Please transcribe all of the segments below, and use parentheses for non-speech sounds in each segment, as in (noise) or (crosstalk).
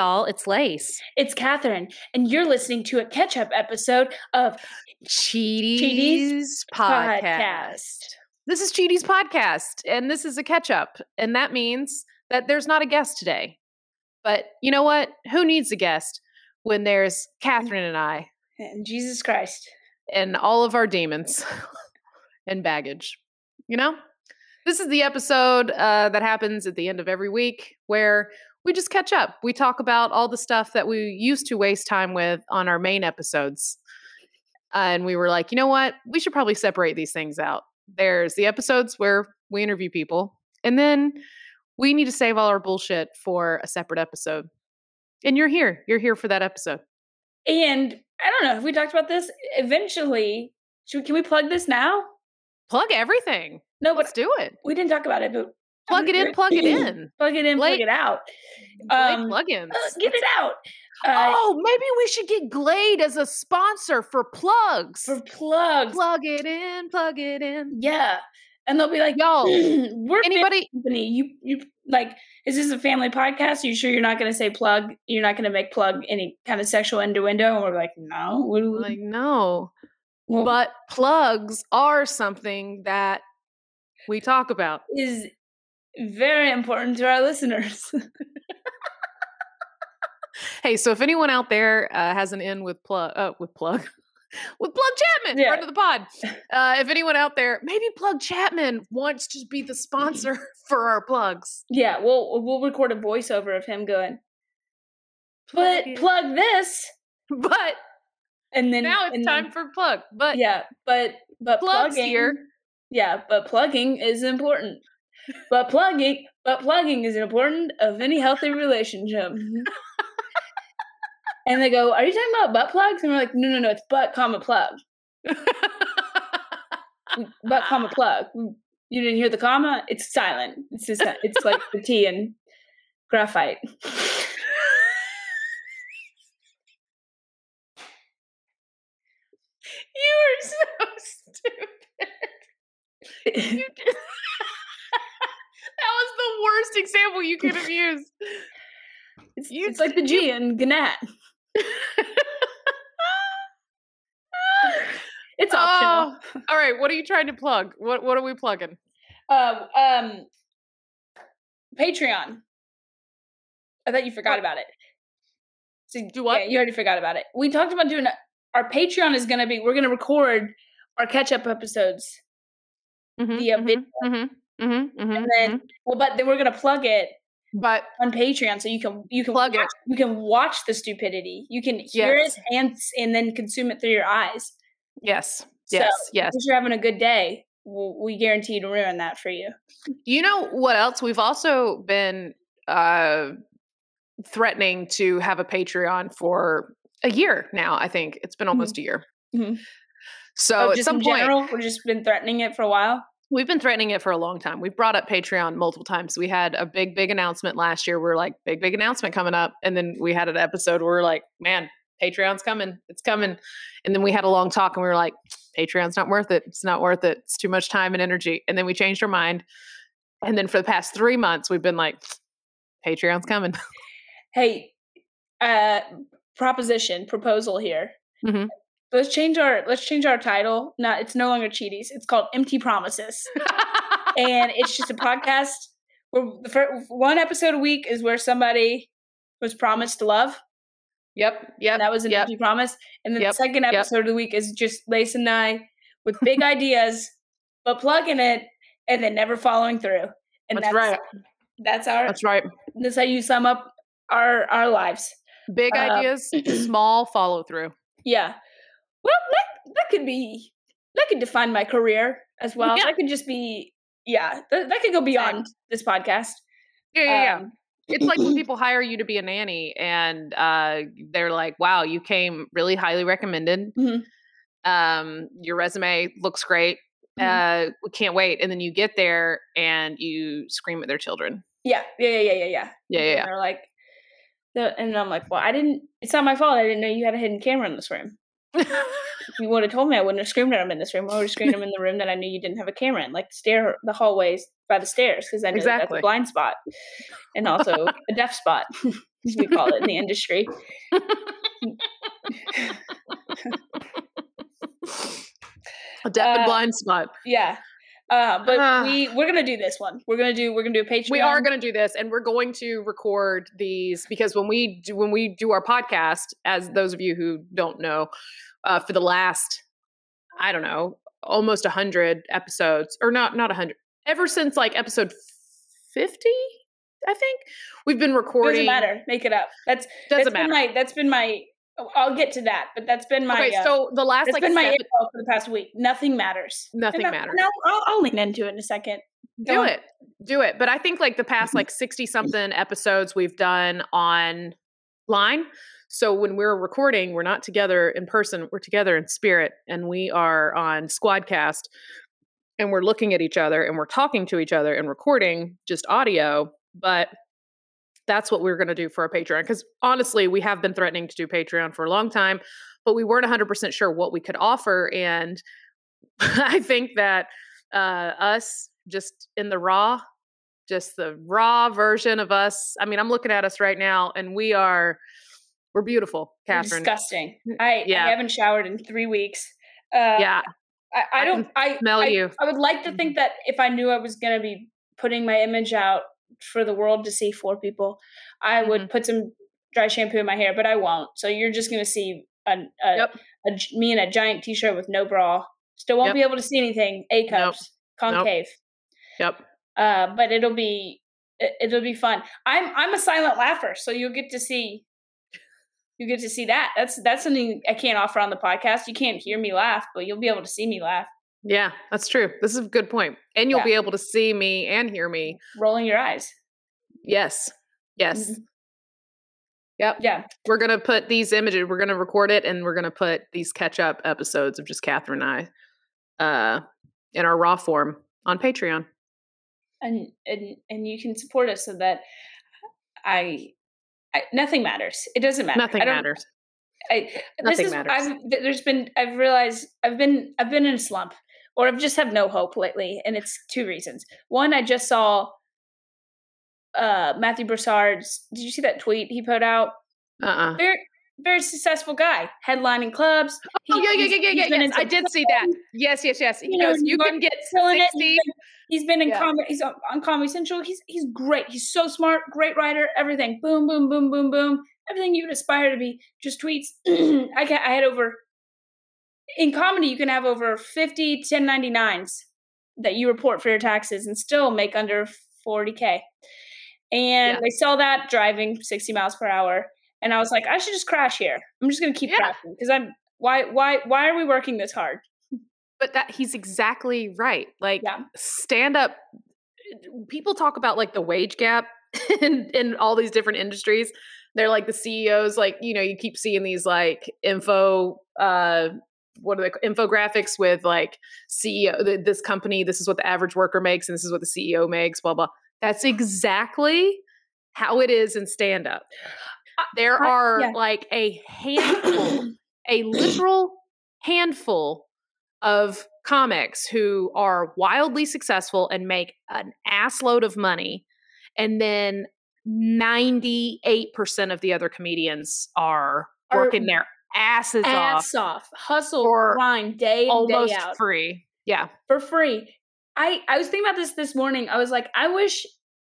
Y'all, it's Lace. It's Katherine, and you're listening to a catch up episode of Cheaties, Cheaties podcast. Podcast. This is Cheaties podcast, and this is a catch up. And that means that there's not a guest today. But you know what? Who needs a guest when there's Katherine and I And Jesus Christ. and all of our demons (laughs) and baggage? You know? This is the episode uh, that happens at the end of every week where we just catch up. We talk about all the stuff that we used to waste time with on our main episodes. and we were like, you know what? We should probably separate these things out. There's the episodes where we interview people, and then we need to save all our bullshit for a separate episode. And you're here. You're here for that episode. And I don't know, have we talked about this? Eventually, should we, can we plug this now? Plug everything. No, but Let's do it. we didn't talk about it, but Plug it in, plug it in. plug it in, plug it out. Um, plugins. Uh, get it out. Uh, oh, maybe we should get Glade as a sponsor for plugs. for plugs. plug it in, plug it in. Yeah. And they'll be like, Yo, (clears throat) we're anybody company. You you like is this a family podcast? Are you sure you're not gonna say plug? You're not gonna make plug any kind of sexual innuendo? And we're like, no. What do we- like no. well, But plugs are something that we talk about. is very important to our listeners. (laughs) Hey, so if anyone out there uh, has an in with plug, uh, with plug, (laughs) with Plug Chapman, Yeah. friend of the pod. (laughs) Uh, if anyone out there, maybe Plug Chapman wants to be the sponsor for our plugs. yeah, we'll we'll record a voiceover of him going, but Plug plug this, But and then now it's and time then- for plug. But yeah, but but Plugs plugging here. Yeah, but plugging is important. But plugging, but plugging is important of any healthy relationship. (laughs) and they go, "Are you talking about butt plugs?" And we're like, "No, no, no, it's butt, comma plug, butt, comma plug." You didn't hear the comma? It's silent. It's just it's like the T in graphite. you are so stupid. You did. (laughs) that was the worst example you could have used. (laughs) It's, You- it's like the G in Gannett. (laughs) It's optional. Oh, all right, what are you trying to plug? What what are we plugging? Uh, um, Patreon. I thought you forgot What? about it. So, Do what? Yeah, you already forgot about it. We talked about doing a, our Patreon is going to be we're going to record our catch up episodes Mhm, via mhm, video, mhm, mhm, mhm, and then mhm. well, but then we're going to plug it but on Patreon so you can you can Plug it. you can watch the stupidity. You can hear Yes. it and and then consume it through your eyes. yes, So, yes, yes. If you're having a good day, we'll, guarantee to ruin that for you. You know what else? We've also been uh, threatening to have a Patreon for a year now. I think it's been almost a year. Mhm. So Oh, at some in point, general, we've just been threatening it for a while. We've been threatening it for a long time. We've brought up Patreon multiple times. We had a big, big announcement last year. We are like, big, big announcement coming up. And then we had an episode where we are like, man, Patreon's coming. It's coming. And then we had a long talk and we were like, Patreon's not worth it. It's not worth it. It's too much time and energy. And then we changed our mind. And then for the past three months, we've been like, Patreon's coming. Hey, uh, proposition proposal here. Mhm. Let's change our let's change our title. It's no longer cheaties. It's called Empty Promises, (laughs) and it's just a podcast where the first, one episode a week is where somebody was promised love. yep. Yep. And that was an yep. empty promise. And then Yep, the second yep. episode of the week is just Lace and I with big (laughs) ideas, but plugging it and then never following through. And That's right. That's our. That's right. That's how you sum up our our lives. Big Uh, ideas, (clears throat) small follow through. Yeah. Well, that that could be that could define my career as well. Yeah. That could just be yeah. That, that could go beyond this podcast. Yeah, yeah, yeah. Um, it's like when (clears throat) people hire you to be a nanny and uh, they're like, "Wow, you came really highly recommended. Mhm. Um, your resume looks great. Mhm. Uh, we can't wait." And then you get there and you scream at their children. Yeah, yeah, yeah, yeah, yeah, yeah. Yeah, yeah, And yeah. they're like, and I'm like, well, I didn't. It's not my fault. I didn't know you had a hidden camera in this room. You would have told me, I wouldn't have screamed at him in this room. I would have screamed at him in the room that I knew you didn't have a camera in, like the stair, the hallways by the stairs, because I knew that that's Exactly. a blind spot, and also a deaf spot, (laughs) as we call it in the industry. a deaf and Uh, blind spot. Yeah. Uh, but Ah. we we're gonna do this one. We're gonna do we're gonna do a Patreon. We are going to do this, and we're going to record these because when we do when we do our podcast, as those of you who don't know, uh, for the last I don't know almost a hundred episodes, or not not a hundred, ever since like episode fifty, I think we've been recording. doesn't matter. Make it up. That's Doesn't that's matter. Been my, that's been my. Oh, I'll get to that, but that's been my. okay, uh, so the last like been my seven- info for the past week. Nothing matters. Nothing And matters. No, I'll, I'll lean into it in a second. Go do on. it do it but i think like the Mm-hmm. past like 60 something episodes we've done online so when we're recording we're not together in person we're together in spirit and we are on squadcast and we're looking at each other and we're talking to each other and recording just audio but that's what we're going to do for our patreon because honestly we have been threatening to do patreon for a long time but we weren't 100% sure what we could offer and (laughs) i think that uh, us just in the raw, just the raw version of us. I mean, I'm looking at us right now, and we are we're beautiful, Katherine. disgusting. I, Yeah. I haven't showered in three weeks. Uh, Yeah, I, I don't. I smell I, you. Mm-hmm. I would like to think that if I knew I was going to be putting my image out for the world to see four people, I would Mm-hmm. put some dry shampoo in my hair, but I won't. So you're just going to see a, a, Yep. a me in a giant t-shirt with no bra. Still won't Yep. be able to see anything. A cups, concave. Yep. Uh, but it'll be it, it'll be fun. I'm I'm a silent laugher, so you'll get to see you get to see that. That's that's something I can't offer on the podcast. You can't hear me laugh, but you'll be able to see me laugh, Yeah, that's true. This is a good point. And you'll Yeah. be able to see me and hear me. rolling your eyes. Yes. Yes. Mhm. Yep. Yeah, We're going to put these images, we're going to record it, and we're going to put these catch up episodes of just Katherine and I uh, in our raw form on Patreon. and and and you can support us so that I, I nothing matters. It doesn't matter. Nothing I don't, matters. I, Nothing this is, matters. I've, there's been I've realized I've been I've been in a slump or I've just have no hope lately, and it's two reasons. One, I just saw uh Matthew Broussard's. Did you see that tweet he put out? Uh uh Very very successful guy, headlining clubs. Oh, He- yeah, yeah, he's- yeah, yeah, yeah. Yes, I did see that. Yes, yes, yes. He You know, goes, you New can get. 60. He's been, he's been in Yeah. comedy. He's on, on Comedy Central. He's he's great. He's so smart. Great writer. Everything. Boom, boom, boom, boom, boom. Everything you would aspire to be. Just tweets. (clears throat) I got, I had over. In comedy, you can have over 50 1099s that you report for your taxes and still make under 40k. And Yeah. they saw that driving 60 miles per hour, and I was like, I should just crash here. I'm just gonna keep Yeah. crashing because I'm. Why? Why? Why are we working this hard? But that he's exactly right. Like Yeah. stand up people talk about like the wage gap (laughs) in, in all these different industries. They're like the CEOs, like, you know, you keep seeing these like info uh what are the infographics with like CEO th- this company, this is what the average worker makes, and this is what the CEO makes, blah blah. That's exactly how it is in stand up. Uh, there are yeah. like a handful, a literal handful of comics who are wildly successful and make an assload of money and then 98% of the other comedians are Are working their asses off ass off, hustle, for grind day in almost day out free yeah for free. I I was thinking about this this morning. I was like, I wish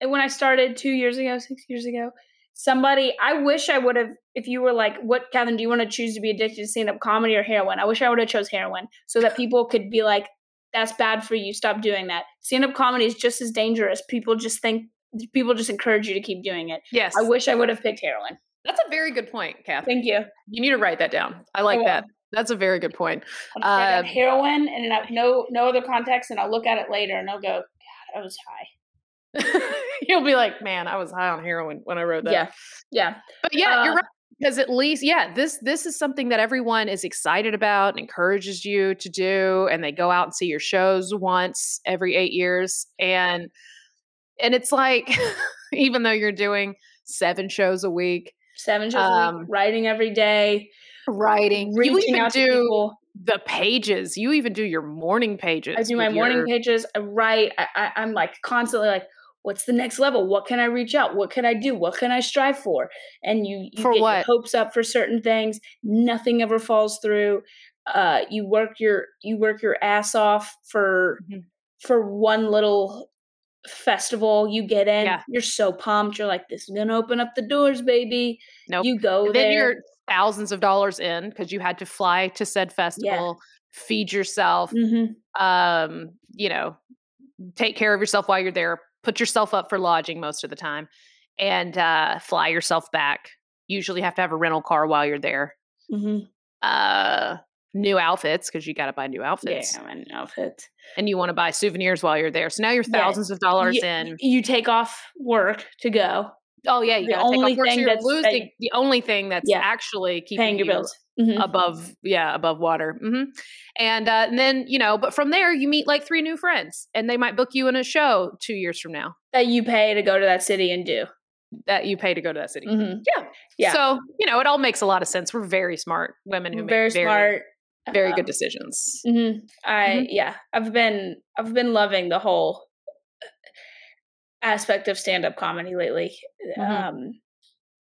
when I started two years ago, six years ago, somebody. I wish I would have. If you were like, what, Kevin? Do you want to choose to be addicted to stand up comedy or heroin? I wish I would have chose heroin so that (laughs) people could be like, that's bad for you. Stop doing that. Stand up comedy is just as dangerous. People just think. People just encourage you to keep doing it. yes I wish I would have picked heroin. That's a very good point Katherine. Thank you. you need to write that down i like that that's a very good point just Um, heroin and I no no other context, and I'll look at it later and I'll go, God, I was high. (laughs) You'll be like, man, I was high on heroin when I wrote that. Yeah, yeah. But yeah, you're Uh, right. Because at least, yeah, this this is something that everyone is excited about and encourages you to do, and they go out and see your shows once every eight years, and and it's like, (laughs) even though you're doing seven shows a week, Seven shows a Um, week, writing every day, writing, you even do people. the pages, you even do your morning pages. I do my morning your- pages. I write. I, I, I'm like constantly like, what's the next level? What can I reach out? What can I do? What can I strive for? And you, you For get your what? hopes up for certain things. Nothing ever falls through. Uh, you work your you work your ass off for Mhm. for one little festival. You get in. Yeah. You're so pumped. You're like, this is gonna open up the doors, baby. Nope. You go And then there. you're thousands of dollars in because you had to fly to said festival, feed yourself, hmm um, you know, take care of yourself while you're there, put yourself up for lodging most of the time, and uh, fly yourself back. Usually have to have a rental car while you're there. hmm Uh, new outfits because you got to buy new outfits, Yeah, an outfit. and you want to buy souvenirs while you're there. So now you're Yeah. thousands of dollars you, in. you take off work to go. Oh yeah, you the only. So thing that's- losing you- the only thing that's Yeah. actually keeping paying your you bills. Mhm. above yeah above water hmm and uh and then you know but from there you meet like three new friends and they might book you in a show two years from now that you pay to go to that city and do. that you pay to go to that city Mhm. yeah Yeah. so you know it all makes a lot of sense we're very smart women who Very make very smart. Very Um, good decisions mhm. I Mhm. yeah, I've been I've been loving the whole aspect of stand up comedy lately. Mhm. Um,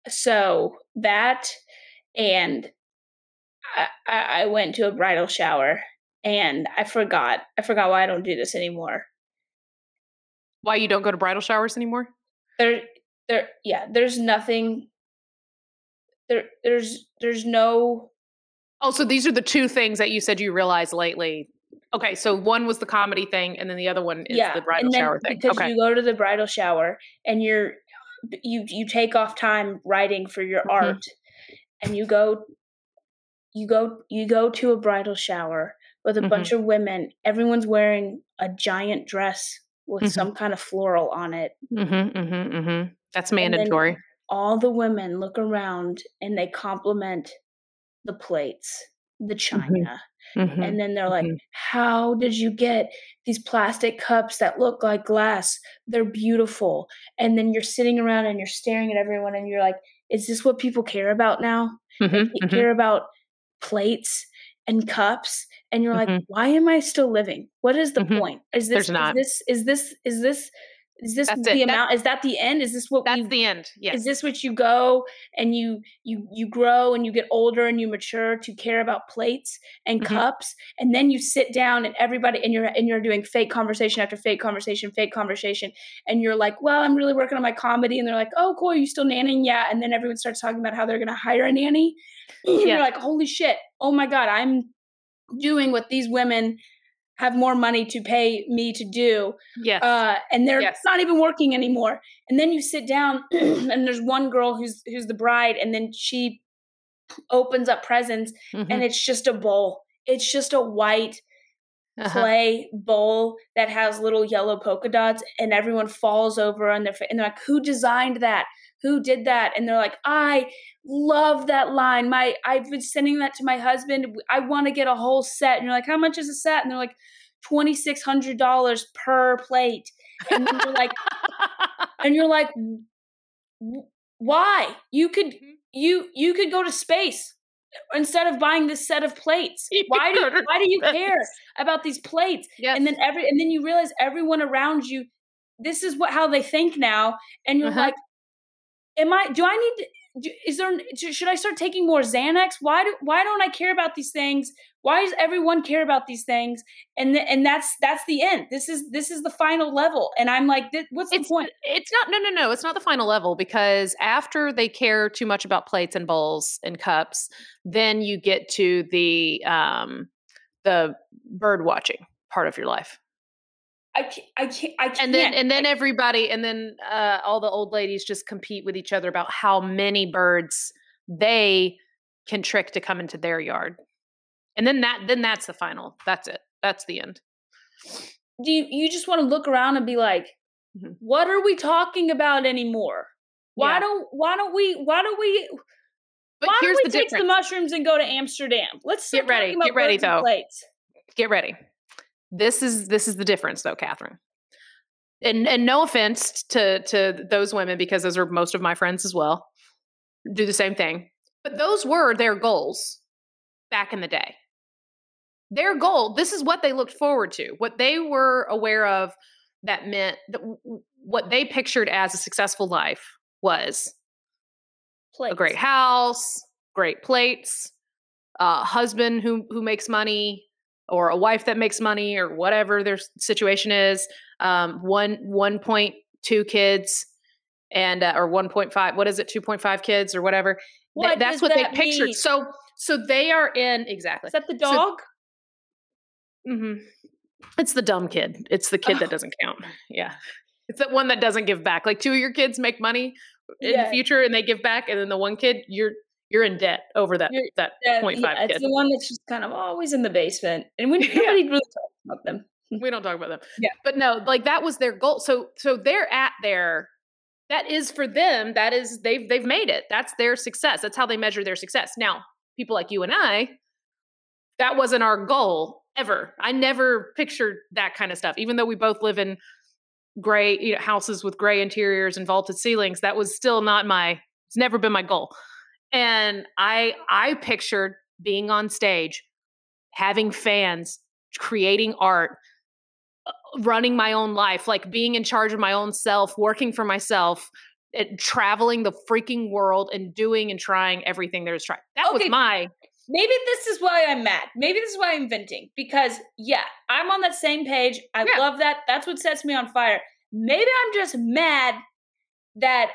so that and I I went to a bridal shower and I forgot I forgot why I don't do this anymore. why you don't go to bridal showers anymore there there yeah there's nothing there there's there's no oh so these are the two things that you said you realized lately okay so one was the comedy thing and then the other one is yeah the bridal shower thing because okay you go to the bridal shower and you're you you take off time writing for your Mhm. art and you go you go you go to a bridal shower with a Mhm. bunch of women everyone's wearing a giant dress with Mhm. some kind of floral on it mm-hmm, mm-hmm, mm-hmm. that's mandatory all the women look around and they compliment the plates the china Mhm. and then they're like Mhm. how did you get these plastic cups that look like glass they're beautiful and then you're sitting around and you're staring at everyone and you're like is this what people care about now Mhm, they mhm. care about plates and cups and you're like Mhm. why am i still living what is the point is this There's not. is this is this is this is this That's the it. Amount is that the end is this what That's the end. Yes. is this what you go and you you you grow and you get older and you mature to care about plates and Mhm. cups and then you sit down and everybody and you're and you're doing fake conversation after fake conversation fake conversation and you're like well i'm really working on my comedy and they're like oh cool are you still nannying yeah and then everyone starts talking about how they're going to hire a nanny (clears throat) and Yeah. you're like holy shit oh my god i'm doing what these women have more money to pay me to do yes. uh, and they're Yes. not even working anymore. And then you sit down, (clears throat) and there's one girl who's who's the bride, and then she opens up presents, Mhm. and it's just a bowl. It's just a white Uh-huh. clay bowl that has little yellow polka dots, and everyone falls over on their face, and they're like, "Who designed that? Who did that?" And they're like, "I love that line. My I've been sending that to my husband. I want to get a whole set." And you're like, "How much is a set?" And they're like, twenty six hundred dollars per plate." And you're like, (laughs) and you're like, "Why? You could Mm-hmm. you you could go to space." Instead of buying this set of plates, You why do could go to why do you care about these plates? yes. and then every and then you realize everyone around you this is what how they think now and you're Uh-huh. like am i do i need to is there should i start taking more xanax? Why do why don't i care about these things? Why does everyone care about these things? And th- and that's that's the end. This is this is the final level. And i'm like what's the point? it's not no no no. It's not the final level because after they care too much about plates and bowls and cups then you get to the um the bird watching part of your life i can't i can't i can't and then and then everybody and then uh all the old ladies just compete with each other about how many birds they can trick to come into their yard and then that then that's the final that's it that's the end do you you just want to look around and be like Mhm. What are we talking about anymore? Why Yeah. don't why don't we why don't we But why here's don't we the take difference. the mushrooms and go to Amsterdam? Let's Get ready, get ready, though. Plates. Get ready. This is this is the difference, though, Katherine. And and no offense to to those women because those are most of my friends as well. Do the same thing, but those were their goals back in the day. Their goal. This is what they looked forward to. What they were aware of that meant that what they pictured as a successful life was Plates. a great house, great plates, a husband who who makes money, or a wife that makes money, or whatever their situation is. Um, one one point two kids, and uh, or one point five. What is it? Two point five kids, or whatever. what Th- that's what that they pictured. So so they are in exactly. Is that the So- dog? hmm It's the dumb kid. It's the kid Oh. that doesn't count. Yeah. It's that one that doesn't give back. Like two of your kids make money in Yeah. the future and they give back, and then the one kid you're you're in debt over that You're- that Yeah, point yeah, five it's kid. the one that's just kind of always in the basement, and (laughs) Yeah. nobody really talks about them. (laughs) we don't talk about them. Yeah. But no, like that was their goal. So so they're at their that is for them, that is they've they've made it. That's their success. That's how they measure their success. Now, people like you and I, that wasn't our goal ever. I never pictured that kind of stuff. Even though we both live in gray you know, houses with gray interiors and vaulted ceilings, that was still not my it's never been my goal. And I I pictured being on stage, having fans, creating art, uh, running my own life, like being in charge of my own self, working for myself, traveling the freaking world and doing and trying everything there is to try. That Okay. was my Maybe this is why I'm mad. Maybe this is why I'm venting because yeah, I'm on that same page. I Yeah. love that. That's what sets me on fire. Maybe I'm just mad that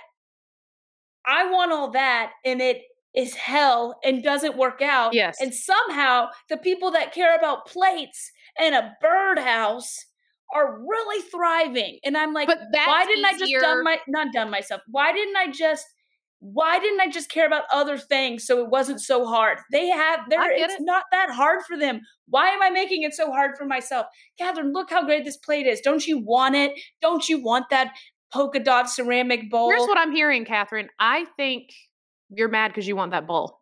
I want all that and it is hell and doesn't work out. Yes. And somehow the people that care about plates and a birdhouse are really thriving. And I'm like, but why didn't I just done my not done myself? Why didn't I just why didn't I just care about other things so it wasn't so hard? They have there it's it. not that hard for them. Why am I making it so hard for myself? Katherine, look how great this plate is. Don't you want it? Don't you want that polka dot ceramic bowl? Here's what I'm hearing, Katherine. I think you're mad because you want that bowl.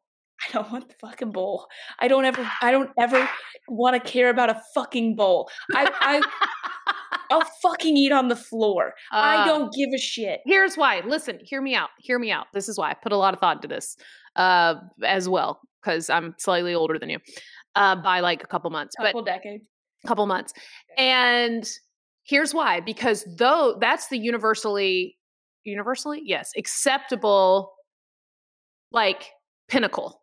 I don't want the fucking bowl. I don't ever I don't ever want to care about a fucking bowl. I I (laughs) I'll fucking eat on the floor. I Uh, don't give a shit. Here's why. Listen, hear me out. Hear me out. This is why I put a lot of thought into this uh, as well because I'm slightly older than you uh, by like a couple months. But Couple decades. couple months. And here's why because though that's the universally universally? Yes acceptable like pinnacle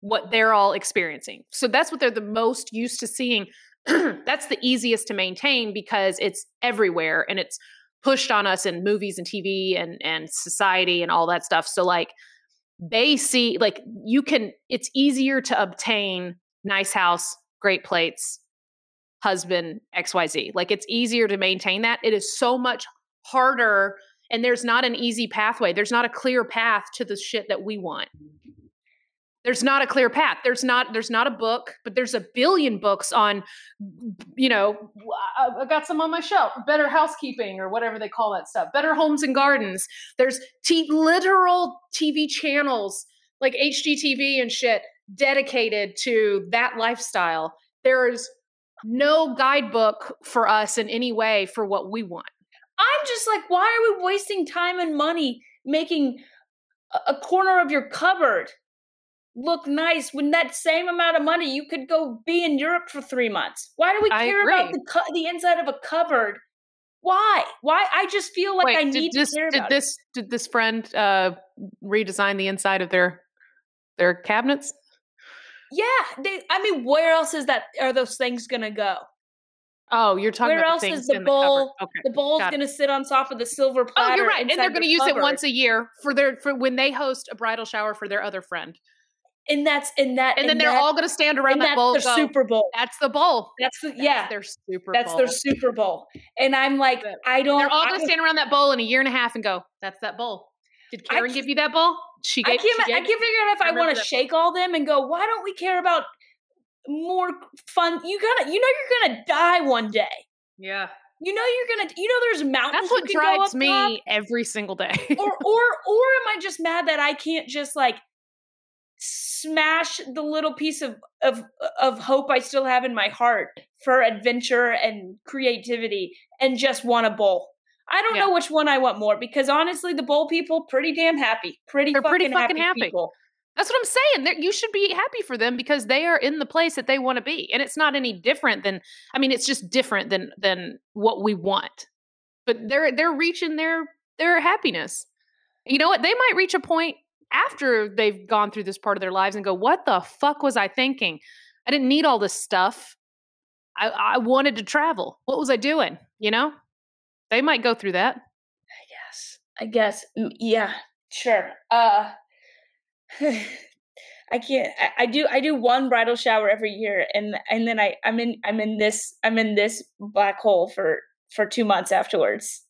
what they're all experiencing. So that's what they're the most used to seeing. (clears throat) That's the easiest to maintain because it's everywhere and it's pushed on us in movies and tv and and society and all that stuff. So like they see like you can it's easier to obtain nice house great plates husband xyz like it's easier to maintain that. It is so much harder and there's not an easy pathway. There's not a clear path to the shit that we want. There's not a clear path. There's not there's not a book but there's a billion books on you know i got some on my shelf better housekeeping or whatever they call that stuff. Better homes and gardens. There's t- literal tv channels like hgtv and shit dedicated to that lifestyle. There's no guidebook for us in any way for what we want I'm just like, why are we wasting time and money making a- corner of your cupboard look nice when that same amount of money you could go be in Europe for three months? Why do we care about the cu- the inside of a cupboard? Why? Why? I just feel like Wait, I need this to care did about it. this did this friend uh redesign the inside of their their cabinets Yeah, they, I mean, where else is that? Are those things gonna go? oh you're talking Where about else the is the in the cupboard. bowl? okay The bowl's got gonna sit on top of the silver platter. Oh, you're right, and they're going to the use it once a year for their for when they host a bridal shower for their other friend, and that's and that and then they're all going to stand around and that bowl. their and go, Super Bowl. That's the bowl. That's the That's yeah. their Super. Bowl. That's Bowl. their Super Bowl. And I'm like, I don't. They're all going to stand around that bowl in a year and a half and go, "That's that bowl." Did Karen can't- give you that bowl? She I can't. she I can't figure out if I I, want to shake all them and go. Why don't we care about more fun? You gotta. You know, you're gonna die one day. Yeah. you know you're gonna you know there's mountains. That's what you can go drives me top, every single day. or (laughs) or or am I just mad that I can't just like smash the little piece of of of hope I still have in my heart for adventure and creativity and just want a bowl. I don't Yeah. know which one I want more because honestly, the bowl people pretty damn happy, pretty They're fucking, pretty fucking happy, happy. people. That's what I'm saying. They're, you should be happy for them because they are in the place that they want to be, and it's not any different than. I mean, it's just different than than what we want. But they're they're reaching their their happiness. You know what? They might reach a point after they've gone through this part of their lives and go, "What the fuck was I thinking? I didn't need all this stuff. I I wanted to travel. What was I doing? You know." They might go through that. I guess. I guess. Yeah, sure. Uh, (sighs) I can't. I, I do. I do one bridal shower every year, and and then I I'm in I'm in this I'm in this black hole for for two months afterwards.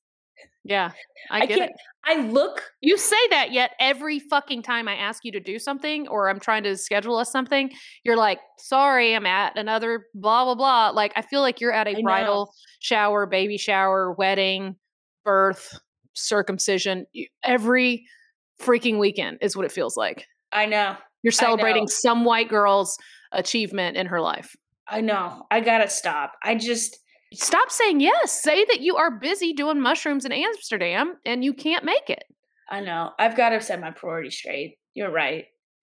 Yeah, I, I, get can't. it. I look. You say that, yet every fucking time I ask you to do something or I'm trying to schedule us something, you're like, sorry, I'm at another blah, blah, blah. Like, I feel like you're at a bridal shower, baby shower, wedding, birth, circumcision. Every freaking weekend is what it feels like. I know. You're celebrating know. some white girl's achievement in her life. I know. I gotta stop. I just. Stop saying yes. Say that you are busy doing mushrooms in Amsterdam and you can't make it. I know. I've got to set my priorities straight. You're right.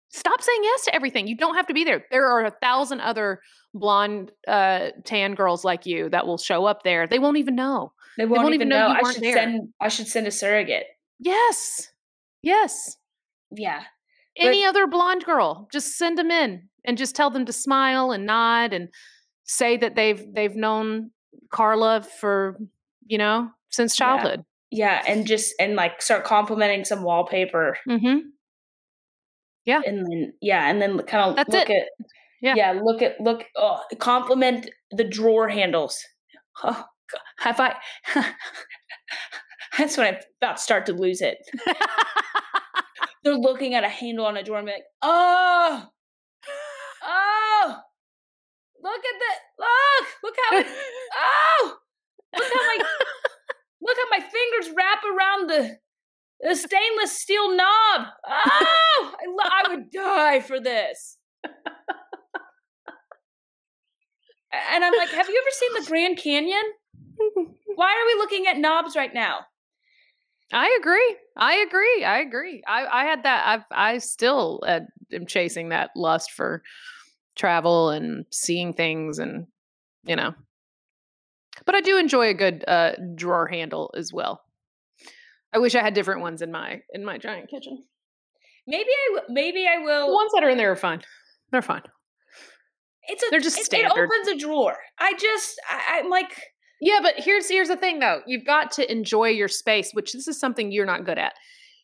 stop saying yes to everything. You don't have to be there. There are a thousand other blonde, uh, tan girls like you that will show up there. They won't even know. They won't, won't even know know. I should there. send. I should send a surrogate. Yes, yes. Yeah. Any other blonde girl, just send them in and just tell them to smile and nod and say that they've they've known Carla for you know since childhood. Yeah, and just and like start complimenting some wallpaper, Mm-hmm. and then yeah, and then kind of That's look it. at Yeah. yeah, look at look oh, compliment the drawer handles. Oh, God, have I? (laughs) That's when I about to start to lose it. (laughs) They're looking at a handle on a drawer and be like, oh, oh, (laughs) look at that! Look, look how it, oh, look how my look how my fingers wrap around the the stainless steel knob. Oh, I, lo- I would die for this. And I'm like, have you ever seen the Grand Canyon? Why are we looking at knobs right now? I agree. I agree. I agree. I, I had that. I've I still uh, am chasing that lust for travel and seeing things, and you know. But I do enjoy a good uh, drawer handle as well. I wish I had different ones in my in my giant kitchen. Maybe I w- maybe I will The ones that are in there are fine. They're fine. It's a they're just it, it opens a drawer. I just I, I'm like Yeah, but here's here's the thing though. You've got to enjoy your space, which this is something you're not good at.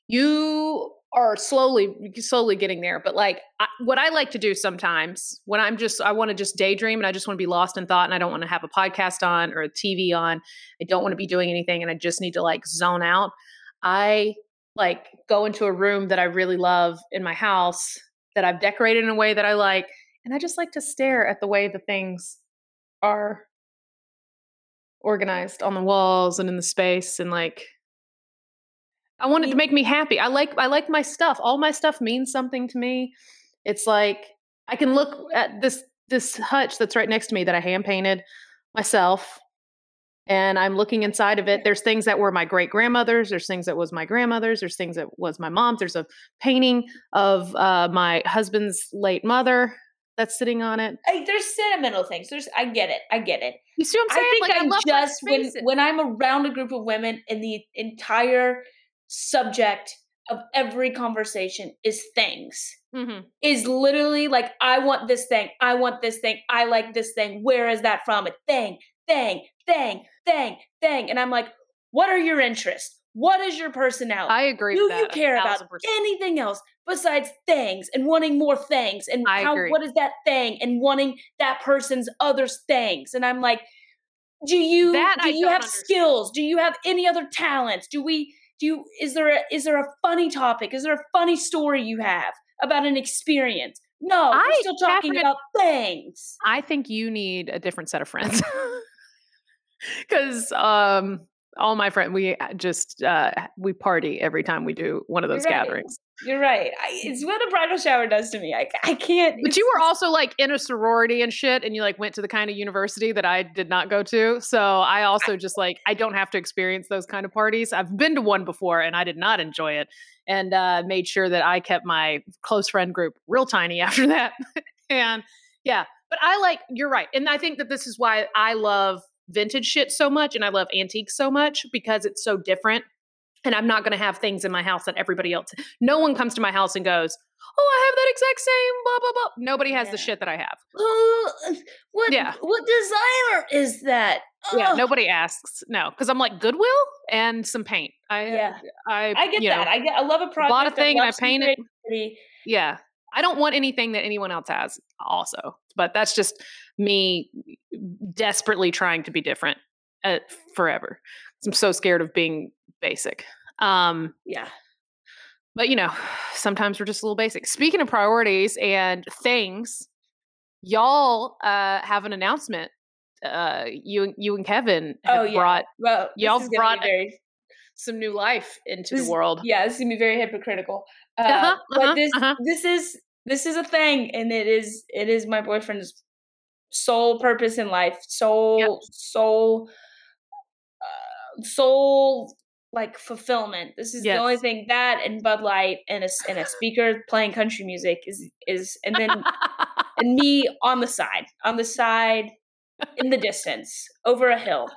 You are slowly slowly getting there, but like I, what I like to do sometimes when I'm just I want to just daydream and I just want to be lost in thought and I don't want to have a podcast on or a TV on. I don't want to be doing anything and I just need to like zone out. I like go into a room that I really love in my house that I've decorated in a way that I like and I just like to stare at the way the things are organized on the walls and in the space and like I want it to make me happy. I like I like my stuff. All my stuff means something to me. It's like I can look at this this hutch that's right next to me that I hand painted myself and I'm looking inside of it. There's things that were my great grandmother's, there's things that was my grandmother's, there's things that was my mom's. There's a painting of uh, my husband's late mother that's sitting on it. I, there's sentimental things. There's I get it. I get it. You see what I'm saying? I think like, I, love just when when I'm around a group of women and the entire subject of every conversation is things. Mhm. Is literally like I want this thing. I want this thing. I like this thing. Where is that from? A thing, thing, thing, thing, thing. And I'm like, what are your interests? What is your personality? I agree do with that. you care about anything else besides things and wanting more things and I how agree. what is that thing and wanting that person's other things and i'm like do you That do I you have understand. skills do you have any other talents do we do you is there a is there a funny topic is there a funny story you have about an experience no I, we're still talking Katherine- about things I think you need a different set of friends. (laughs) because um, all my friends we just uh, we party every time we do one of those right. gatherings. You're right. I, it's what a bridal shower does to me. I, I can't. But you were also like in a sorority and shit, and you like went to the kind of university that I did not go to. So I also just like I don't have to experience those kind of parties. I've been to one before and I did not enjoy it, and uh, made sure that I kept my close friend group real tiny after (laughs) that. and yeah, but I like you're right, and I think that this is why I love vintage shit so much, and I love antiques so much because it's so different. And I'm not going to have things in my house that everybody else. No one comes to my house and goes, "Oh, I have that exact same blah blah blah." Nobody has the shit that I have. Uh, what? Yeah. What designer is that? Yeah, nobody asks. No, because I'm like Goodwill and some paint. I Yeah. I I get you know, that. I get. I love a project. bought a thing and I painted. creativity. Yeah, I don't want anything that anyone else has. Also, but that's just me desperately trying to be different uh, forever. I'm so scared of being basic. Um, Yeah. but you know, sometimes we're just a little basic. Speaking of priorities and things, y'all uh, have an announcement. Uh, you you and Kevin have Oh, yeah. brought Well, Y'all is gonna be brought- very, some new life into This- the world. Yeah, this is gonna be very hypocritical. Uh, Uh-huh, but uh-huh, this uh-huh. this is this is a thing, and it is it is my boyfriend's sole purpose in life, sole sole sole like fulfillment. This is the only thing that and Bud Light and a and a speaker playing country music is is and then (laughs) and me on the side on the side in the distance over a hill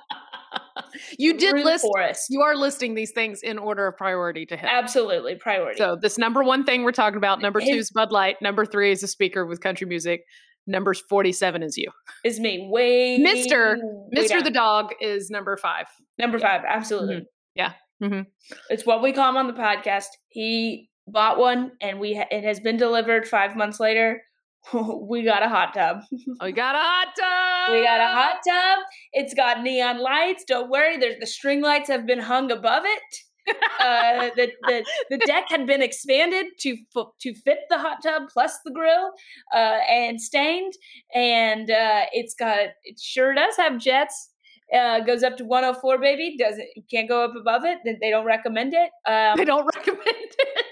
you did list. forest. You are listing these things in order of priority to him. Absolutely priority. So this number one thing we're talking about. Number two is Bud Light. Number three is a speaker with country music. Number forty-seven is you, is me way Mister- way Mister down. the dog is number five. number five absolutely Yeah. Mhm. it's what we call him on the podcast he bought one and we ha- it has been delivered five months later (laughs) we got a hot tub (laughs) we got a hot tub. we got a hot tub it's got neon lights don't worry there's the string lights have been hung above it uh, the, the the deck had been expanded to to fit the hot tub plus the grill uh, and stained, and uh, it's got it sure does have jets. Uh, goes up to 104, baby. Doesn't can't go up above it. They don't recommend it. Um, They don't (laughs) recommend it.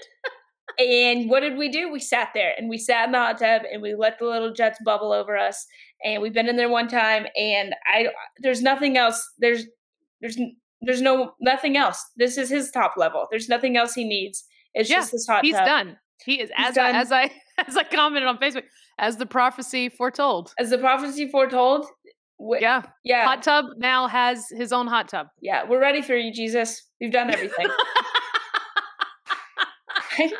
and what did we do? We sat there and we sat in the hot tub and we let the little jets bubble over us. And we've been in there one time, and I there's nothing else. There's there's there's no nothing else. This is his top level. There's nothing else he needs. It's Yeah, just this hot tub. He's tub. done. He is He's as done. I, as I (laughs) as I commented on Facebook as the prophecy foretold. As the prophecy foretold. wh- Yeah, yeah, hot tub now has his own hot tub. yeah. We're ready for you, Jesus. We've done everything. (laughs) I,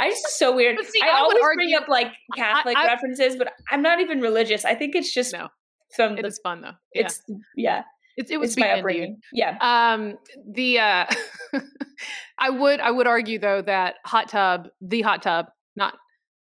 I just so weird. See, I, I always bring up like Catholic I- references, but I'm not even religious. I think it's just No, from It the. is fun though. Yeah, It's yeah. It, it was my upbringing. Yeah. Um, the uh, (laughs) I would I would argue though that hot tub, the hot tub, not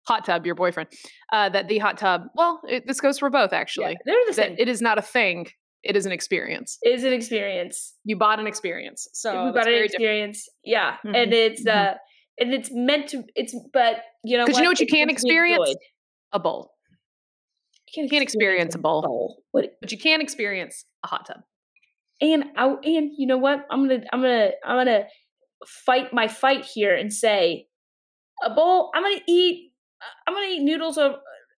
hot tub, your boyfriend, uh, that the hot tub. Well, it, this goes for both yeah. actually. They're the same. it is not a thing; it is an experience. It is an experience. You bought an experience, so we that's an very different. experience. Yeah, Mhm, and it's mhm. uh, and it's meant to. It's but you know 'Cause you know what you can't meant to be experience? A bowl, You can't experience a bowl. What but you can experience a hot tub. And I and you know what? I'm gonna I'm gonna I'm gonna fight my fight here and say a bowl. I'm gonna eat. I'm gonna eat noodles of,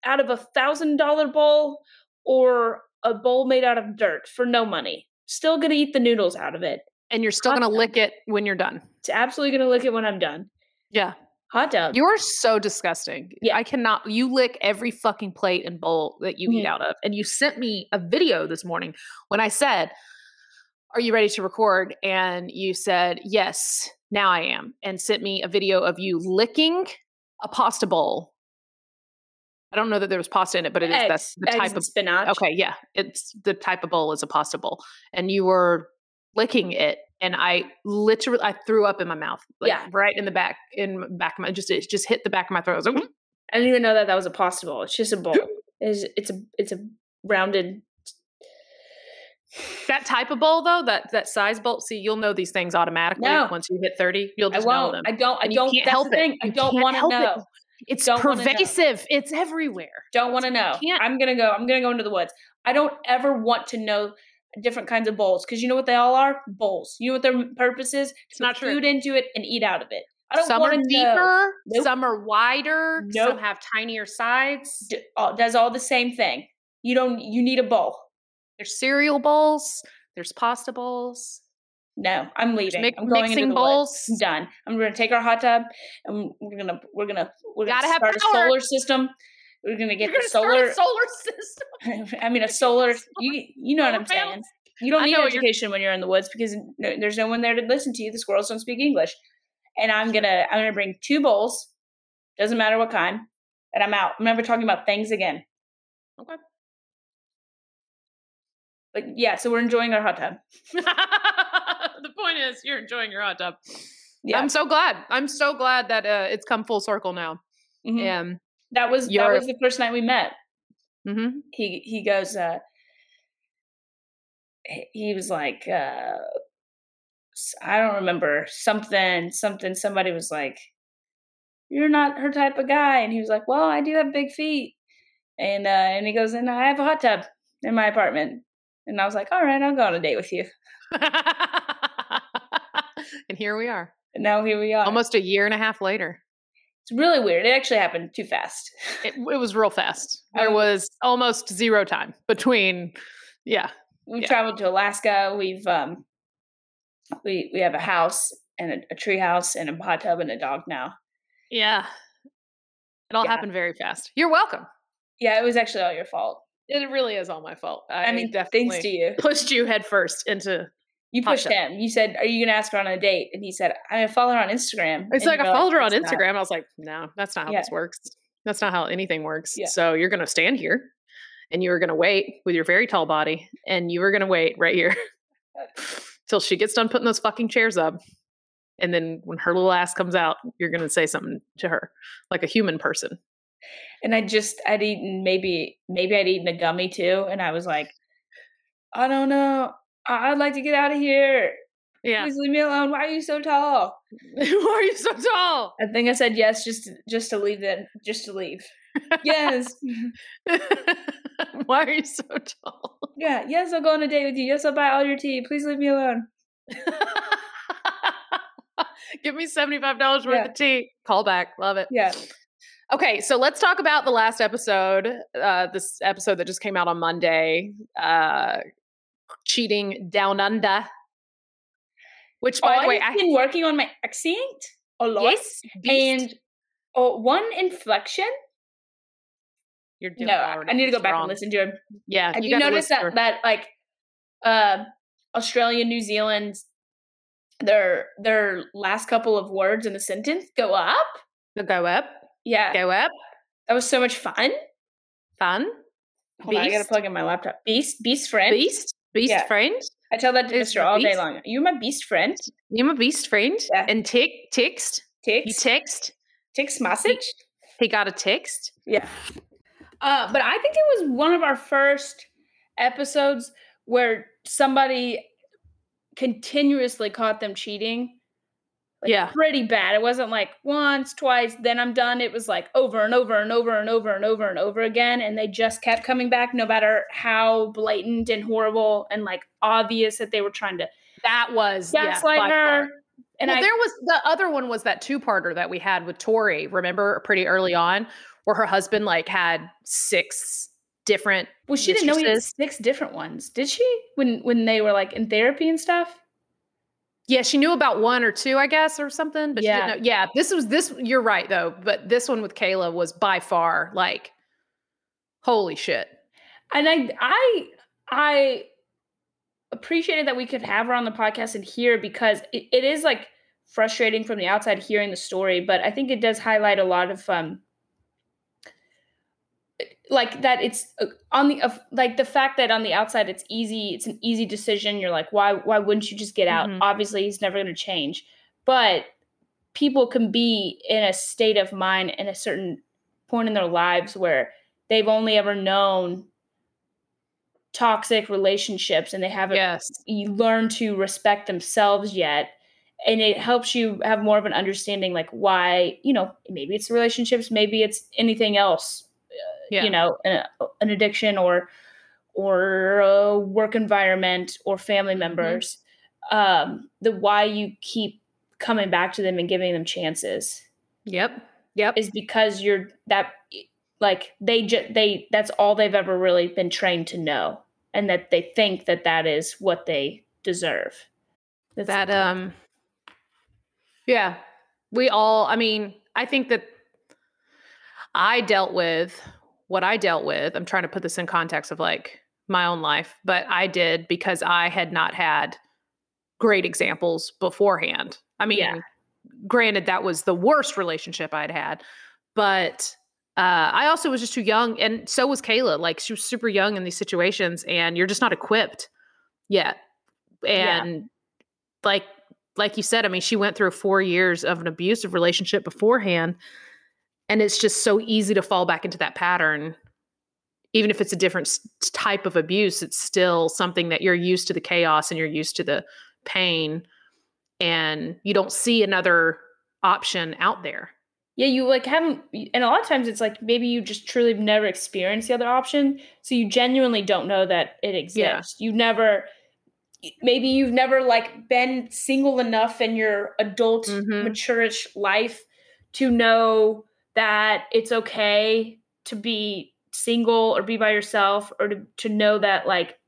out of a thousand dollar bowl or a bowl made out of dirt for no money. Still gonna eat the noodles out of it. And you're still Hot gonna tub. lick it when you're done. It's absolutely gonna lick it when I'm done. Yeah, Hot dog. you're so disgusting. Yeah. I cannot. You lick every fucking plate and bowl that you eat Mhm. out of. And you sent me a video this morning when I said, "Are you ready to record?" And you said, "Yes, now I am." And sent me a video of you licking a pasta bowl. I don't know that there was pasta in it, but it is eggs, that's the type of spinach. Okay, yeah. It's the type of bowl is a pasta bowl. And you were licking it and I literally I threw up in my mouth. Like Yeah. right in the back in back of my just it just hit the back of my throat. I was like. I didn't even know that that was a pasta bowl. It's just a bowl. It's it's a it's a rounded. That type of bowl though, that that size bowl, see, you'll know these things automatically No. once you hit 30. You'll I just know won't. them. I don't. I don't. can't help it. I don't want to help it. know. It's don't know. pervasive. It's everywhere. Don't want to know. I'm gonna go. I'm gonna go into the woods. I don't ever want to know different kinds of bowls because you know what they all are? Bowls. You know what their purpose is? It's To not put true. food into it and eat out of it. I don't Some are want deeper, Nope. some are wider, some have tinier sides. D- all- does all the same thing. You don't. You need a bowl. There's cereal bowls, there's pasta bowls, No, I'm leaving. mi- I'm going mixing into the bowls. woods. I'm done. I'm gonna take our hot tub and we're gonna we're gonna we're gonna Gotta have start a solar system. We're gonna get You're the gonna solar. solar (laughs) system. (laughs) I mean, a solar. You you know what I'm saying. You don't need you're- education when you're in the woods because no, there's no one there to listen to you. The squirrels don't speak English, and I'm gonna I'm gonna bring two bowls. Doesn't matter what kind, and I'm out. I'm never talking about things again. Okay. But yeah, so we're enjoying our hot tub. (laughs) (laughs) the point is, you're enjoying your hot tub. Yeah, I'm so glad. I'm so glad that uh, it's come full circle now. Mhm. And that was that was the first night we met. mhm. he he goes uh he- was like uh i don't remember something something somebody was like you're not her type of guy and he was like well i do have big feet and uh and he goes and i have a hot tub in my apartment and i was like all right i'll go on a date with you (laughs) and here we are, and now here we are almost a year and a half later. it's really weird it actually happened too fast It, it was real fast. (laughs) There Um, was almost zero time between. Yeah, we've Yeah. traveled to alaska we've um we we have a house and a, a tree house and a hot tub and a dog now yeah. It all Yeah. happened very fast. You're welcome. yeah it was actually all your fault It really is all my fault. I, I, mean, thanks to you. pushed you headfirst into. You pushed him. You said, "Are you going to ask her on a date?" And he said, "I follow her on Instagram." It's And like I followed her on "It's not." Instagram. I was like, no, that's not how Yeah. this works. That's not how anything works. Yeah. So you're going to stand here and you were going to wait with your very tall body and you were going to wait right here (laughs) till she gets done putting those fucking chairs up. And then when her little ass comes out, you're going to say something to her like a human person. And I just, I'd eaten maybe, maybe I'd eaten a gummy too, and I was like, "I don't know. I'd like to get out of here. Yeah. Please leave me alone. Why are you so tall?" (laughs) Why are you so tall? I think I said yes, just to, just to leave. Then just to leave. yes, (laughs) Why are you so tall? yeah, yes. I'll go on a date with you. Yes, I'll buy all your tea. Please leave me alone. (laughs) Give me $75 worth Yeah. of tea. Call back. Love it. Yeah. Okay, so let's talk about the last episode. Uh, this episode that just came out on Monday. Uh, cheating down under. Which, by the way, I've been working on my accent a lot. yes, and oh, one inflection. you're doing No, I need to go names back and listen to him. Yeah, Have you you, noticed that that like uh, Australia, New Zealand, their their last couple of words in a sentence go up? They go up, Yeah, go up, that was so much fun. fun, Hold on, I gotta plug in my laptop. Beast, beast friend. beast, beast Yeah. friend. I tell that to Mister all day long. You're my beast friend. You're my beast friend. Yeah. And tick text. You Text, text. text message. He got a text. Yeah. Uh, but I think it was one of our first episodes where somebody continuously caught them cheating. Like, Yeah. Pretty bad. It wasn't like once, twice, then I'm done. It was like over and over and over and over and over and over again. And they just kept coming back no matter how blatant and horrible and like obvious that they were trying to That was yeah, gaslight by her. And well, I, there was the other one was that two parter that we had with Tori. Remember, pretty early on, where her husband like had six different. well, she didn't know he had six different ones, did she? When when they were like in therapy and stuff. Yeah, she knew about one or two, I guess, or something. But Yeah. yeah, know, yeah. This was this. You're right though, but this one with Kayla was by far like, holy shit. and I I I appreciated that we could have her on the podcast and hear because it, it is like frustrating from the outside hearing the story, but I think it does highlight a lot of um like that it's uh, on the of like the fact that on the outside it's easy it's an easy decision you're like why why wouldn't you just get out Mhm. obviously he's never going to change but people can be in a state of mind in a certain point in their lives where they've only ever known toxic relationships and they haven't Yes. you learn to respect themselves yet and it helps you have more of an understanding like why you know maybe it's relationships maybe it's anything else Yeah. you know an, an addiction or or a work environment or family Mhm. members, um, the why you keep coming back to them and giving them chances Yep. Yep. is because you're that like they just they that's all they've ever really been trained to know and that they think that that is what they deserve That's- that um yeah we all i mean i think that i dealt with what i dealt with i'm trying to put this in context of like my own life but i did because i had not had great examples beforehand i mean Yeah. granted that was the worst relationship i'd had but uh, i also was just too young and so was kayla like she was super young in these situations and you're just not equipped yet Yeah. and like like you said i mean she went through four years of an abusive relationship beforehand and it's just so easy to fall back into that pattern. Even if it's a different type of abuse it's still something that you're used to the chaos and you're used to the pain. And you don't see another option out there. Yeah you like haven't and a lot of times it's like maybe you just truly never experienced the other option so you genuinely don't know that it exists. You never maybe you've never like been single enough in your adult Mhm. mature-ish life to know that it's okay to be single or be by yourself or to, to know that like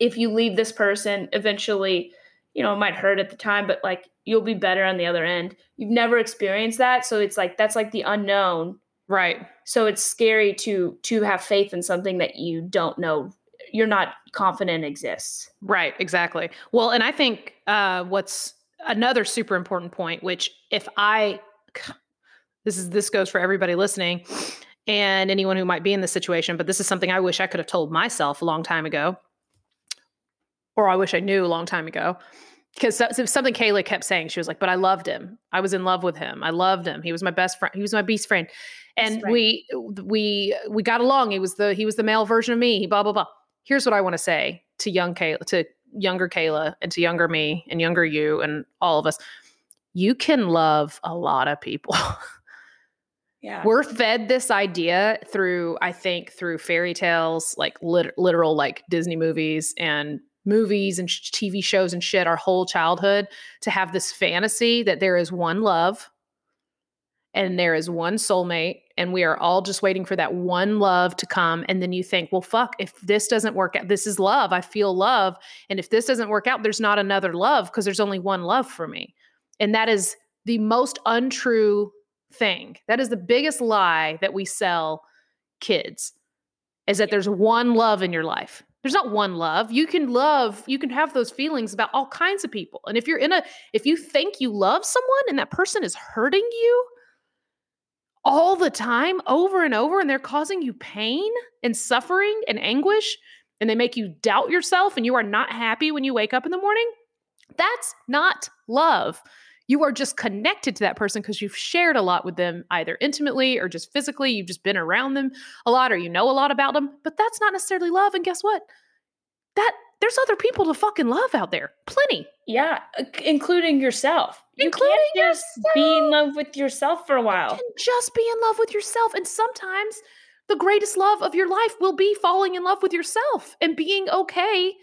if you leave this person eventually you know it might hurt at the time but like you'll be better on the other end. You've never experienced that so it's like that's like the unknown. Right. So it's scary to to have faith in something that you don't know you're not confident exists. Right, exactly. Well, and I think uh, what's another super important point, which if I, this is this goes for everybody listening, and anyone who might be in this situation, but this is something I wish I could have told myself a long time ago, or I wish I knew a long time ago. Because so- so something Kayla kept saying, she was like, "But I loved him. I was in love with him. I loved him. He was my best friend. He was my best friend, and friend. we we we got along. He was the he was the male version of me. Blah blah blah." here's what I want to say to young Kayla, to younger Kayla, and to younger me, and younger you, and all of us. You can love a lot of people. (laughs) yeah. We're fed this idea through, I think, through fairy tales, like lit- literal, like Disney movies and movies and sh- TV shows and shit, our whole childhood, to have this fantasy that there is one love and there is one soulmate and we are all just waiting for that one love to come and then you think well fuck if this doesn't work out this is love i feel love and if this doesn't work out there's not another love because there's only one love for me. And that is the most untrue thing. That is the biggest lie that we sell kids is that there's one love in your life. There's not one love. You can love you can have those feelings about all kinds of people. And if you're in a if you think you love someone and that person is hurting you all the time over and over and they're causing you pain and suffering and anguish and they make you doubt yourself and you are not happy when you wake up in the morning that's not love you are just connected to that person because you've shared a lot with them either intimately or just physically you've just been around them a lot or you know a lot about them but that's not necessarily love and guess what that there's other people to fucking love out there plenty yeah uh, including yourself you Including can't just be in love with yourself for a while can just be in love with yourself. And sometimes the greatest love of your life will be falling in love with yourself and being okay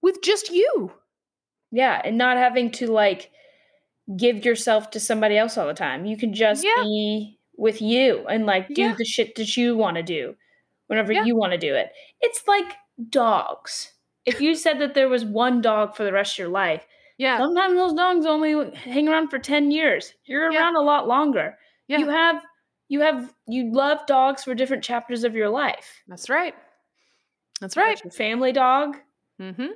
with just you. yeah and not having to like give yourself to somebody else all the time you can just Yeah. be with you and like do Yeah. the shit that you want to do whenever Yeah. you want to do it it's like dogs if you said that there was one dog for the rest of your life Yeah. sometimes those dogs only hang around for 10 years you're around a lot longer Yeah. you have you have you love dogs for different chapters of your life That's right. That's right. your family dog Mm-hmm.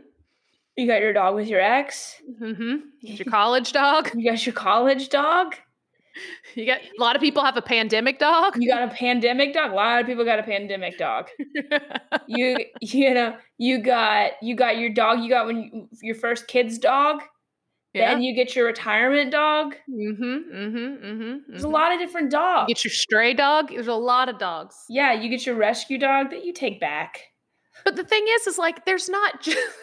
You got your dog with your ex Mm-hmm. Your college dog. you got your college dog You got a lot of people have a pandemic dog. you got a pandemic dog a lot of people got a pandemic dog (laughs) you you know you got you got your dog you got when you, your first kid's dog yeah. then you get your retirement dog mm-hmm. Mm-hmm. Mm-hmm. there's a lot of different dogs Get your stray dog. There's a lot of dogs. yeah you get your rescue dog that you take back But the thing is, is like there's not just (laughs)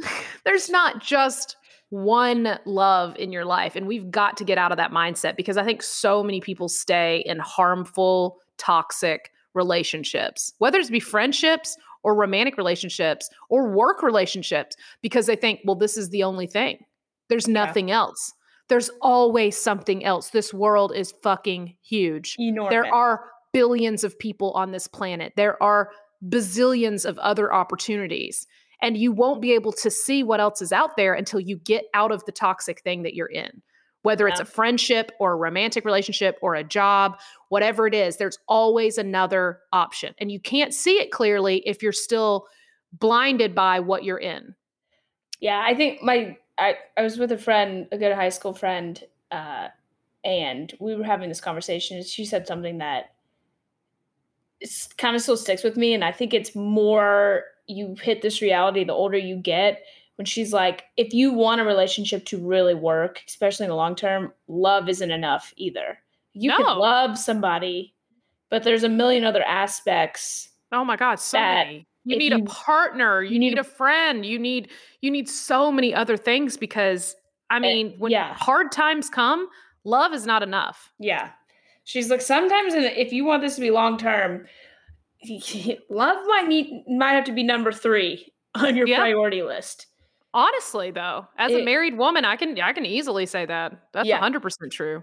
(laughs) there's not just one love in your life, and we've got to get out of that mindset because I think so many people stay in harmful, toxic relationships, whether it's be friendships or romantic relationships or work relationships because they think, well, this is the only thing. There's nothing else. There's always something else. This world is fucking huge. Enormous. There are billions of people on this planet. There are bazillions of other opportunities. And you won't be able to see what else is out there until you get out of the toxic thing that you're in. Whether it's a friendship or a romantic relationship or a job, whatever it is, there's always another option. And you can't see it clearly if you're still blinded by what you're in. Yeah, I think my I, I was with a friend, a good high school friend, uh, and we were having this conversation. and She said something that it's kind of still sticks with me, and I think it's more you hit this reality the older you get. When she's like, if you want a relationship to really work, especially in the long term, love isn't enough either. You No. can love somebody, but there's a million other aspects. Oh my God, so many. You need a partner. You, you need need a- friend. You need you need so many other things because I eh, mean, when yeah. hard times come, love is not enough. Yeah. She's like, sometimes if you want this to be long term, (laughs) love might need might have to be number three on your Yeah. priority list. Honestly, though, as a married woman, I can I can easily say that. That's Yeah. hundred percent true.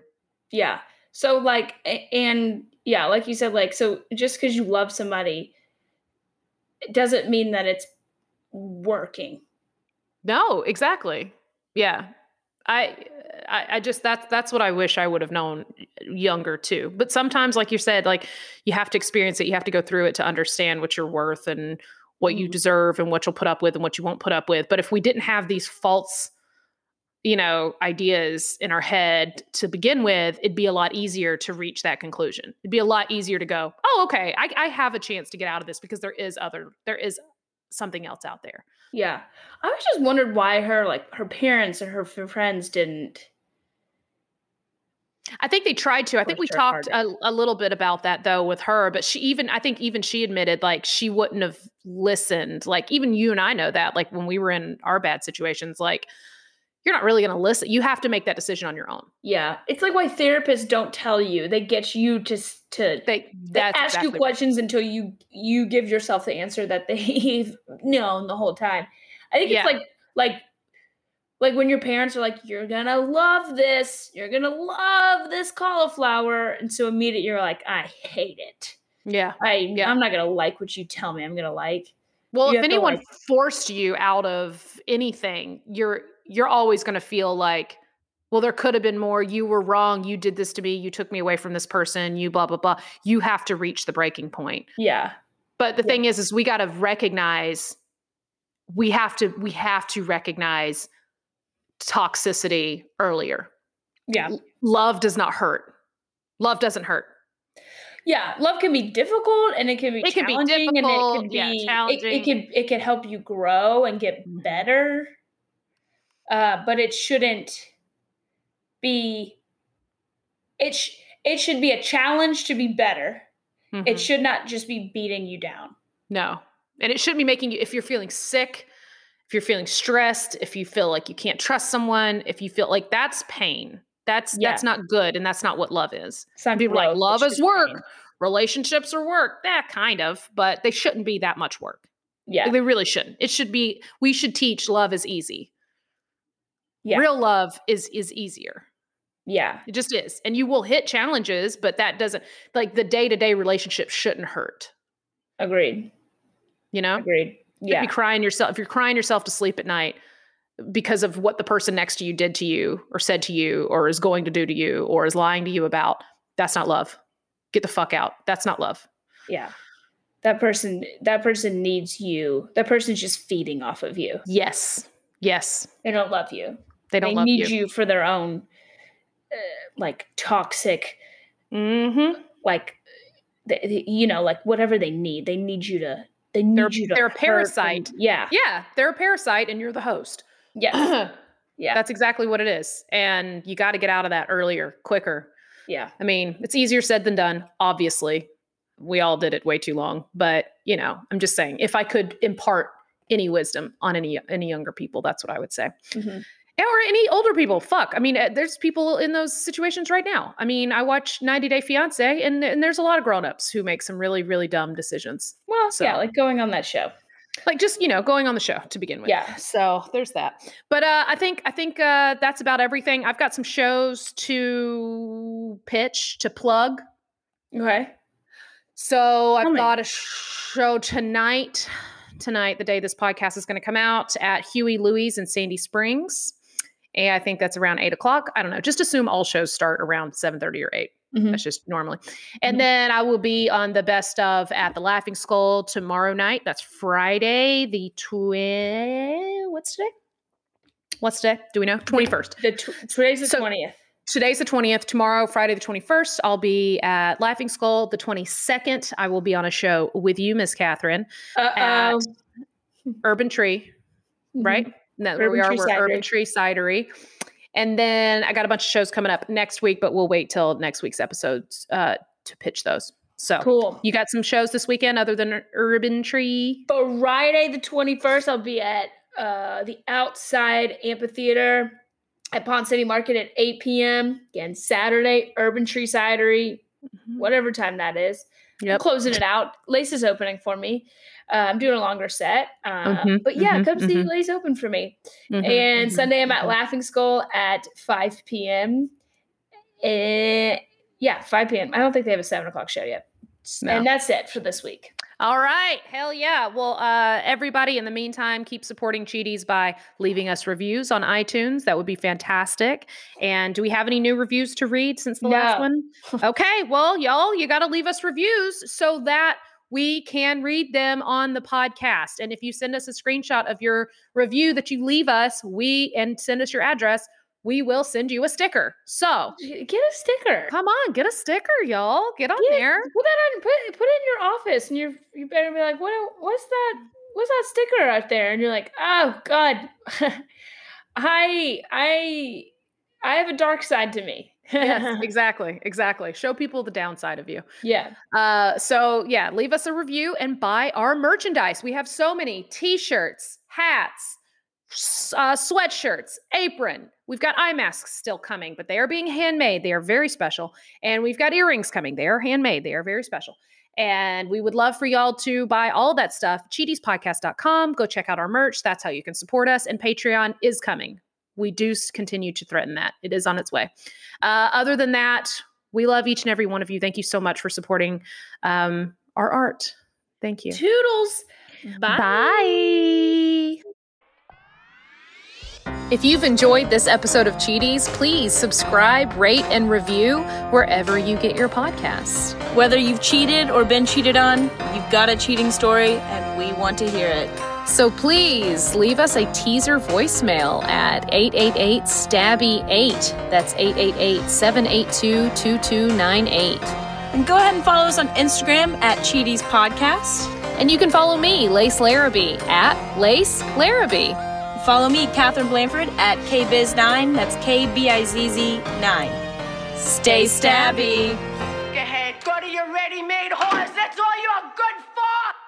Yeah. So like, and yeah, like you said, like so, just because you love somebody, it doesn't mean that it's working. No, exactly. Yeah. I, I I just that's that's what I wish I would have known younger too. But sometimes like you said like you have to experience it, you have to go through it to understand what you're worth and what you Mhm. deserve and what you'll put up with and what you won't put up with. But if we didn't have these false you know ideas in our head to begin with it'd be a lot easier to reach that conclusion it'd be a lot easier to go oh okay I, I have a chance to get out of this because there is other there is something else out there Yeah. I was just wondered why her like her parents or her friends didn't. I think they tried to. I think we talked a, a little bit about that though with her, but she even I think even she admitted like she wouldn't have listened. Like even you and I know that like when we were in our bad situations like you're not really going to listen. You have to make that decision on your own. Yeah, it's like why therapists don't tell you. They get you to to They they ask exactly you right. questions until you you give yourself the answer that they've known (laughs) the whole time. I think Yeah. it's like like like when your parents are like, "You're gonna love this. You're gonna love this cauliflower," and so immediately you're like, "I hate it. Yeah. I Yeah. I'm not gonna like what you tell me. I'm gonna like." Well, You if anyone like- forced you out of anything, you're you're always going to feel like, well, there could have been more. You were wrong. You did this to me. You took me away from this person. You blah blah blah. You have to reach the breaking point. Yeah, But the Yeah. thing is, is we got to recognize. We have to. We have to recognize toxicity earlier. yeah, Love does not hurt. Love doesn't hurt. yeah. Love can be difficult, and it can be It can be challenging, and it can be yeah, it- It, can it can help you grow and get Mhm. better. Uh, but it shouldn't be. It sh- it should be a challenge to be better. Mhm. It should not just be beating you down. No. And it shouldn't be making you, if you're feeling sick, if you're feeling stressed, if you feel like you can't trust someone, if you feel like that's pain, that's Yeah. that's not good. And that's not what love is. Not People are like, love is work, pain. relationships are work. Yeah, kind of, but they shouldn't be that much work. Yeah, They really shouldn't. It should be, we should teach love is easy. Yeah. Real love is is easier. yeah, It just is. And you will hit challenges, but that doesn't like the day-to-day relationship shouldn't hurt. agreed, You know? agreed. Yeah, you crying yourself, if you're crying yourself to sleep at night because of what the person next to you did to you or said to you or is going to do to you or is lying to you about, that's not love. Get the fuck out. That's not love. yeah. That person, that person needs you. That person's just feeding off of you. Yes. Yes. They don't love you. They don't they need you. you. for their own, uh, like toxic, Mm-hmm. like, you know, like whatever they need. They need you to. They need They're- you to. they're a parasite. Yeah. Yeah. They're a parasite and you're the host. Yeah. (clears throat) Yeah. That's exactly what it is. And you got to get out of that earlier, quicker. Yeah. I mean, it's easier said than done, obviously. We all did it way too long, but you know, I'm just saying if I could impart any wisdom on any any younger people, that's what I would say. Mhm. Or any older people. Fuck. I mean, uh, there's people in those situations right now. I mean, I watch 90 Day Fiance, and, and there's a lot of grown-ups who make some really, really dumb decisions. Well, So- yeah, like going on that show. Like just you know, going on the show to begin with. Yeah. So there's that. But uh, I think I think uh, that's about everything. I've got some shows to pitch to plug. Okay. So I've got a show tonight. Tonight, the day this podcast is going to come out at Huey Louie's in Sandy Springs. And I think that's around eight o'clock. I don't know. Just assume all shows start around seven thirty or 8 Mhm. That's just normally. And Mhm. then I will be on the best of at the Laughing Skull tomorrow night. That's Friday, the twi- What's today? What's today? Do we know? Twenty first. The tw- today's the So- twentieth. Today's the 20th. Tomorrow, Friday the 21st, I'll be at Laughing Skull. The 22nd, I will be on a show with you, Miss Katherine, Uh at. Urban Tree, right? No, where we Urban are, we're Urban Tree Cidery. And then I got a bunch of shows coming up next week, but we'll wait till next week's episodes uh, to pitch those. So, Cool. you got some shows this weekend other than Urban Tree? Friday the 21st, I'll be at uh, the Outside Amphitheater at Ponce City Market at 8 p.m. Again, Saturday, Urban Tree Cidery, whatever time that is. I'm closing it out. Lace is opening for me. Uh, I'm doing a longer set. Uh, Mhm, but yeah, mhm, come see mhm. Lace open for me. Mhm, And mhm, Sunday, I'm at mhm. Laughing Skull at 5 p.m. Eh, yeah, 5 p.m. I don't think they have a 7 o'clock show yet. No. And that's it for this week. All right. Hell yeah. Well, uh, everybody, in the meantime, keep supporting Cheaties by leaving us reviews on iTunes. That would be fantastic. And do we have any new reviews to read since the last one? (laughs) Okay. Well, y'all, you got to leave us reviews so that we can read them on the podcast. And if you send us a screenshot of your review that you leave us, we and send us your address, we will send you a sticker. So Get a sticker. come on, get a sticker, y'all. Get on Get- there. Put that on. Put put it in your office, and you you better be like, what? What's that? What's that sticker out there? And you're like, oh God, (laughs) I I I have a dark side to me. Yes, (laughs) exactly, exactly. Show people the downside of you. yeah. Uh, so yeah, leave us a review and buy our merchandise. We have so many t-shirts, hats, uh, sweatshirts, apron. We've got eye masks still coming, but they are being handmade. They are very special, and we've got earrings coming. They are handmade. They are very special. And we would love for y'all to buy all that stuff. CheatiesPodcast.com. Go check out our merch. That's how you can support us. And Patreon is coming. We do continue to threaten that. It is on its way. Uh, other than that, we love each and every one of you. Thank you so much for supporting um, our art. Thank you. Toodles. Bye. Bye. If you've enjoyed this episode of Cheaties, please subscribe, rate, and review wherever you get your podcasts. Whether you've cheated or been cheated on, you've got a cheating story and we want to hear it. So please leave us a teaser voicemail at 888 Stabby 8. That's 888 782 2298. And go ahead and follow us on Instagram at Cheaties Podcast. And you can follow me, Lace Larrabee, at Lace Larrabee. Follow me, Katherine Blanford, at KBizz9. That's K B I Z Z 9. Stay stabby. Go ahead, go to your ready-made horse. That's all you're good for.